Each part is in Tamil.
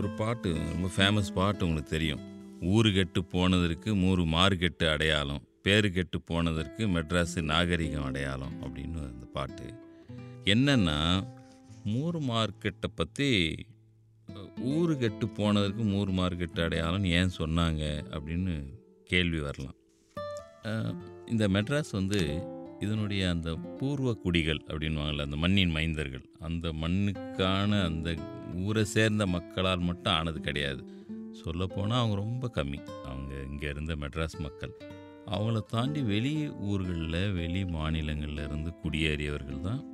ஒரு பாட்டு ரொம்ப ஃபேமஸ் பாட்டு உங்களுக்கு தெரியும். ஊரு கெட்டு போனதற்கு மூறு மாறு கெட்டு அடையாளம் பேரு கெட்டு போனதற்கு மெட்ராஸு நாகரிகம் அடையாளம் அப்படின்னு அந்த பாட்டு. என்னென்னா மூறு மார்க்கெட்டை பற்றி ஊரு கெட்டு போனதற்கு மூறு மார்க்கெட்டு அடையாளம்னு ஏன் சொன்னாங்க அப்படின்னு கேள்வி வரலாம். இந்த மெட்ராஸ் வந்து இதனுடைய அந்த பூர்வ குடிகள் அப்படின்வாங்கள்ல அந்த மண்ணின் மைந்தர்கள் அந்த மண்ணுக்கான அந்த ஊரை சேர்ந்த மக்களால் மட்டும் ஆனது கிடையாது. சொல்லப்போனால் அவங்க ரொம்ப கம்மி. அவங்க இங்கே இருந்த மெட்ராஸ் மக்கள். அவங்கள தாண்டி வெளி ஊர்களில் வெளி மாநிலங்களில் இருந்து குடியேறியவர்கள் தான்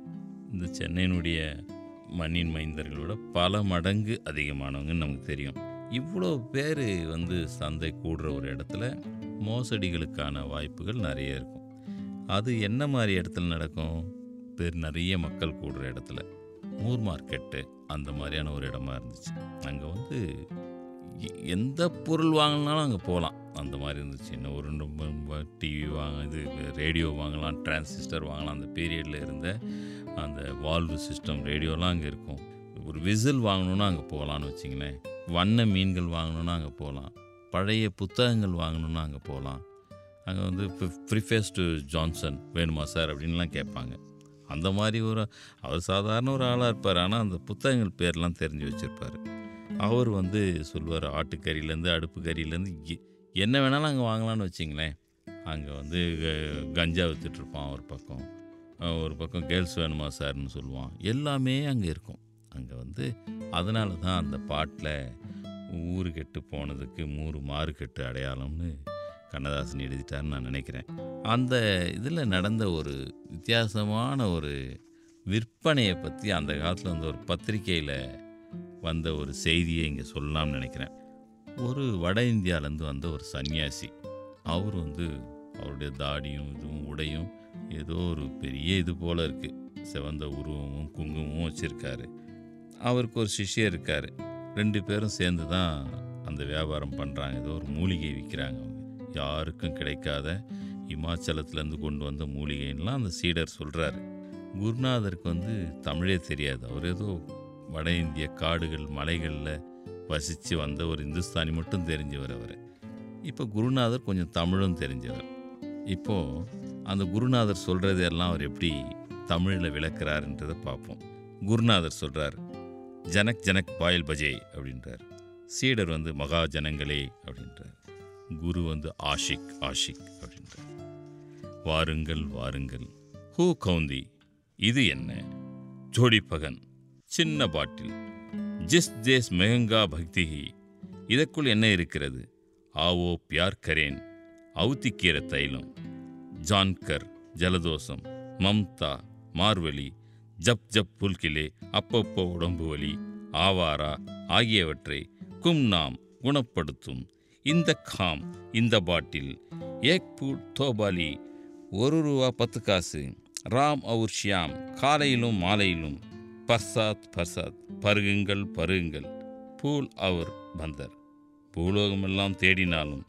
இந்த சென்னையினுடைய மண்ணின் மைந்தர்களோட பல மடங்கு அதிகமானவங்கன்னு நமக்கு தெரியும். இவ்வளோ பேர் வந்து சந்தை கூடுற ஒரு இடத்துல மோசடிகளுக்கான வாய்ப்புகள் நிறைய இருக்கும். அது என்ன மாதிரி இடத்துல நடக்கும்? பேர் நிறைய மக்கள் கூடுற இடத்துல. மூர் மார்க்கெட்டு அந்த மாதிரியான ஒரு இடமா இருந்துச்சு. அங்கே வந்து எ- எந்த பொருள் வாங்கினாலும் அங்கே போகலாம் அந்த மாதிரி இருந்துச்சு. இன்னும் ஒரு டிவி வாங்க இது ரேடியோ வாங்கலாம் டிரான்சிஸ்டர் வாங்கலாம். அந்த பீரியடில் இருந்த அந்த வால்வு சிஸ்டம் ரேடியோலாம் அங்கே இருக்கும். ஒரு விசில் வாங்கணுன்னா அங்கே போகலான்னு வச்சிங்களேன். வண்ண மீன்கள் வாங்கணுன்னா அங்கே போகலாம் பழைய புத்தகங்கள் வாங்கணுன்னா அங்கே போகலாம் அங்கே வந்து ப்ரிஃபேஸ் டு ஜான்சன் வேணுமா சார்? அப்படின்லாம் கேட்பாங்க. அந்த மாதிரி ஒரு அவர் சாதாரண ஒரு ஆளாக இருப்பார். ஆனால் அந்த புத்தகங்கள் பேர்லாம் தெரிஞ்சு வச்சுருப்பார். அவர் வந்து சொல்லுவார் ஆட்டுக்கறியிலேருந்து அடுப்பு கறியிலேருந்து என்ன வேணாலும் அங்கே வாங்கலாம்னு வச்சிங்களேன். அங்கே வந்து க- கஞ்சா விற்றுட்ருப்பான் ஒரு பக்கம். ஒரு பக்கம் கேர்ள்ஸ் வேணுமா சார்னு சொல்லுவான். எல்லாமே அங்கே இருக்கும். அங்கே வந்து அதனால தான் அந்த பாட்டில் ஊரு கெட்டு போனதுக்கு மூறு மாறு கெட்டு அடையாளம்னு கண்ணதாசன் எழுதிட்டாருன்னு நான் நினைக்கிறேன். அந்த இதில் நடந்த ஒரு வித்தியாசமான ஒரு விற்பனையை பற்றி அந்த காலத்தில் அந்த ஒரு பத்திரிக்கையில் வந்த ஒரு செய்தியை இங்கே சொல்லலாம்னு நினைக்கிறேன். ஒரு வட இந்தியாவிலேருந்து வந்த ஒரு சன்னியாசி. அவர் வந்து அவருடைய தாடியும் இதுவும் உடையும் ஏதோ ஒரு பெரிய இது போல் இருக்குது சிவந்த உருவமும் குங்குமமும் வச்சுருக்காரு. அவருக்கு ஒரு சிஷ்யர் இருக்கார். ரெண்டு பேரும் சேர்ந்து தான் அந்த வியாபாரம் பண்ணுறாங்க ஏதோ ஒரு மூலிகை விற்கிறாங்க அவங்க. யாருக்கும் கிடைக்காத இமாச்சலத்துலேருந்து கொண்டு வந்த மூலிகைன்னெலாம் அந்த சீடர் சொல்கிறாரு குருநாதருக்கு வந்து தமிழே தெரியாது. அவர் ஏதோ வட இந்திய காடுகள் மலைகளில் வசித்து வந்த ஒரு இந்துஸ்தானி மட்டும் தெரிஞ்சவர் அவர். இப்போ குருநாதர் கொஞ்சம் தமிழும் தெரிஞ்சவர். இப்போது அந்த குருநாதர் சொல்கிறதெல்லாம் அவர் எப்படி தமிழில் விளக்குறாருன்றதை பார்ப்போம். குருநாதர் சொல்கிறார் ஜனக் ஜனக் பாயல் பஜே அப்படின்றார். சீடர் வந்து மகா ஜனங்களே அப்படின்றார். குரு வந்து ஆஷிக் ஆஷிக் அப்படின்றார். வாருங்கள் வாருங்கள். ஹூ கவுந்தி இது என்ன? ஜோடி பகன் சின்ன பாட்டில். ஜிஸ் தேஸ் மெஹங்கா பக்திஹி இதற்குள் என்ன இருக்கிறது? ஆவோ பியார் கரேன் அவுத்திக்கீர தைலம். ஜான்கர் ஜலதோஷம். மம்தா மார்வலி. ஜப் ஜப் புல்கிலே அப்பப்போ உடம்பு வலி. ஆவாரா ஆகியவற்றை கும்நாம் குணப்படுத்தும். இந்த காம் இந்த பாட்டில். ஏக் பூட் தோபாலி ஒரு ரூபா பத்து காசு. ராம் அவுர் ஷியாம் காலையிலும் மாலையிலும். பர்சாத் பர்சாத் பருகுங்கள் பருகுங்கள். பூல் அவர் பந்தர். பூலோகமெல்லாம் தேடினாலும்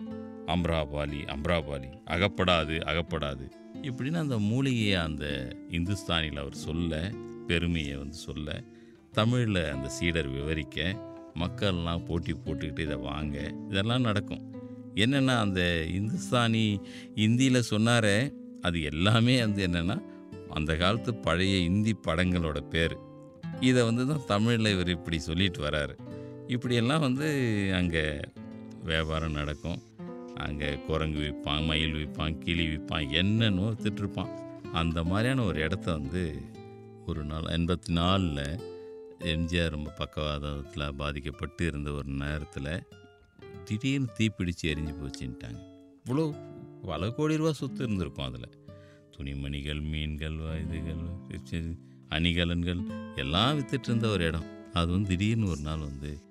அம்ராபாலி அம்ராபாலி அகப்படாது அகப்படாது. இப்படின்னு அந்த மூலிகையை அந்த இந்துஸ்தானியில் அவர் சொல்ல பெருமையை வந்து சொல்ல தமிழில் அந்த சீடர் விவரிக்க மக்கள்லாம் போட்டி போட்டுக்கிட்டு இதை வாங்க. இதெல்லாம் நடக்கும். என்னென்னா அந்த இந்துஸ்தானி இந்தியில் சொன்னாரே அது எல்லாமே வந்து என்னென்னா அந்த காலத்து பழைய இந்தி படங்களோட பேர். இதை வந்து தான் தமிழில் இவர் இப்படி சொல்லிட்டு வராரு. இப்படியெல்லாம் வந்து அங்கே வியாபாரம் நடக்கும். அங்கே குரங்கு விற்பான் மயில் விற்பான் கிளி விற்பான் என்னென்னோ வித்துட்ருப்பான் அந்த மாதிரியான ஒரு இடத்த வந்து ஒரு நாள் எண்பத்தி நாலில் எம்ஜிஆர் ரொம்ப பக்கவாதத்தில் பாதிக்கப்பட்டு இருந்த ஒரு நேரத்தில் திடீர்னு தீப்பிடிச்சு எரிஞ்சு போச்சுன்ட்டாங்க. இவ்வளோ பல கோடி ரூபா சொத்து இருந்திருக்கும் அதில். துணிமணிகள் மீன்கள் இதுகள் அணிகலன்கள் எல்லாம் வித்துட்டு இருந்த ஒரு இடம். அது வந்து திடீர்னு ஒரு நாள் வந்து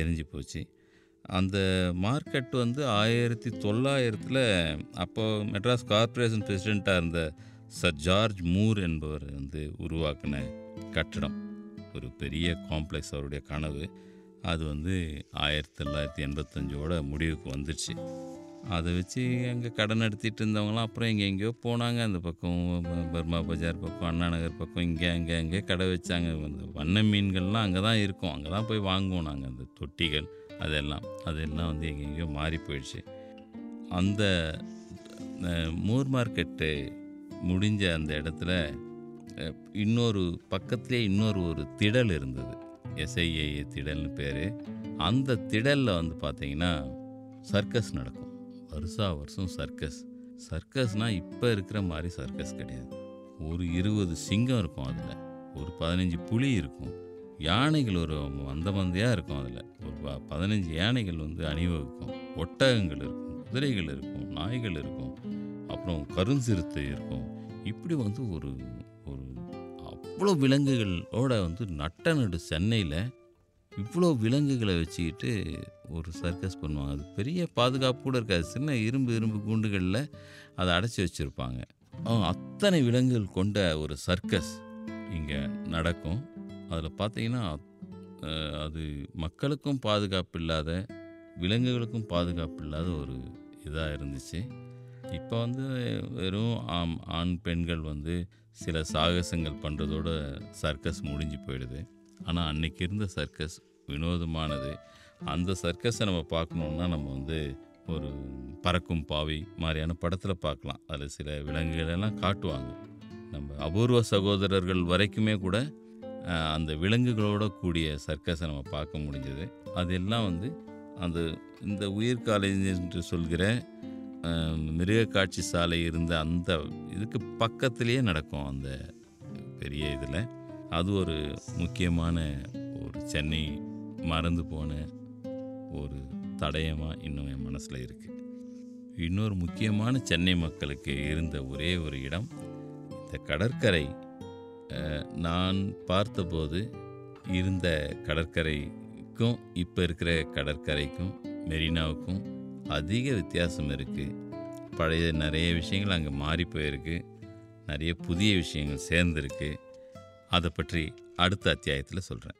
எரிஞ்சு போச்சு. அந்த மார்க்கெட் வந்து ஆயிரத்தி தொள்ளாயிரத்தில் அப்போ மெட்ராஸ் கார்ப்பரேஷன் பிரசிடெண்ட்டாக இருந்த சர் ஜார்ஜ் மூர் என்பவர் வந்து உருவாக்கின கட்டடம். ஒரு பெரிய காம்ப்ளெக்ஸ் அவருடைய கனவு. அது வந்து ஆயிரத்தி தொள்ளாயிரத்தி எண்பத்தஞ்சோட முடிவுக்கு வந்துடுச்சு அதை வச்சு அங்கே கடன் நடத்திட்டு இருந்தவங்களாம் அப்புறம் இங்கே எங்கேயோ போனாங்க. அந்த பக்கம் பர்மா பஜார் பக்கம் அண்ணா நகர் பக்கம் இங்கே அங்கே அங்கே கடை வச்சாங்க. அந்த வண்ண மீன்கள்லாம் அங்கே தான் இருக்கும். அங்கே தான் போய் வாங்குவோம் நாங்கள் அந்த தொட்டிகள் அதெல்லாம். அதெல்லாம் வந்து எங்கெங்கேயோ மாறி போயிடுச்சு. அந்த மூர் மார்க்கெட்டு முடிஞ்ச அந்த இடத்துல இன்னொரு பக்கத்துலேயே இன்னொரு ஒரு திடல் இருந்தது. எஸ்ஐஏ திடல்னு பேர். அந்த திடலில் வந்து பார்த்தீங்கன்னா சர்க்கஸ் நடக்கும். வருஷா வருஷம் சர்க்கஸ் சர்க்கஸ்னால் இப்போ இருக்கிற மாதிரி சர்க்கஸ் கிடையாது. ஒரு இருபது சிங்கம் இருக்கும் அதில். ஒரு பதினஞ்சு புலி இருக்கும். யானைகள் ஒரு மந்த மந்தையாக இருக்கும் அதில். ஒரு பதினஞ்சு யானைகள் வந்து அணிவகுக்கும். ஒட்டகங்கள் இருக்கும் குதிரைகள் இருக்கும் நாய்கள் இருக்கும். அப்புறம் கருஞ்சிறுத்தை இருக்கும். இப்படி வந்து ஒரு இவ்வளோ அவ்வளோ விலங்குகளோட வந்து நட்ட நடு சென்னையில் இவ்வளோ விலங்குகளை வச்சுக்கிட்டு ஒரு சர்க்கஸ் பண்ணுவாங்க. அது பெரிய பாதுகாப்பு கூட இருக்காது. சின்ன இரும்பு இரும்பு கூண்டுகளில் அதை அடைச்சி வச்சுருப்பாங்க. அத்தனை விலங்குகள் கொண்ட ஒரு சர்க்கஸ் இங்கே நடக்கும். அதில் பார்த்தீங்கன்னா அது மக்களுக்கும் பாதுகாப்பு இல்லாத விலங்குகளுக்கும் பாதுகாப்பு இல்லாத ஒரு இதாக இருந்துச்சு. இப்போ வந்து வெறும் ஆம் ஆண் பெண்கள் வந்து சில சாகசங்கள் பண்ணுறதோட சர்க்கஸ் முடிஞ்சு போயிடுது. ஆனால் அன்னைக்கு இருந்த சர்க்கஸ் வினோதமானது. அந்த சர்க்கஸை நம்ம பார்க்கணுன்னா நம்ம வந்து ஒரு பறக்கும் பாவி மாதிரியான படத்தில் பார்க்கலாம். அதில் சில விலங்குகளெல்லாம் காட்டுவாங்க. நம்ம அபூர்வ சகோதரர்கள் வரைக்குமே கூட அந்த விலங்குகளோட கூடிய சர்க்கஸை நம்ம பார்க்க முடிஞ்சது. அதெல்லாம் வந்து அந்த இந்த உயிர் காலேஜ் என்று சொல்கிற மிருகக்காட்சி மிருக காட்சி சாலை இருந்த அந்த இதுக்கு பக்கத்திலேயே நடக்கும் அந்த பெரிய இதில். அது ஒரு முக்கியமான ஒரு சென்னை மறந்து போன ஒரு தடயமாக இன்னும் என் மனசில் இருக்குது இன்னொரு முக்கியமான சென்னை மக்களுக்கு இருந்த ஒரே ஒரு இடம் இந்த கடற்கரை. நான் பார்த்தபோது இருந்த கடற்கரைக்கும் இப்போ இருக்கிற கடற்கரைக்கும் மெரினாவுக்கும் அதிக வித்தியாசம் இருக்குது பழைய நிறைய விஷயங்கள் அங்கே மாறி போயிருக்கு. நிறைய புதிய விஷயங்கள் சேர்ந்துருக்கு. அதை பற்றி அடுத்த அத்தியாயத்தில் சொல்கிறேன்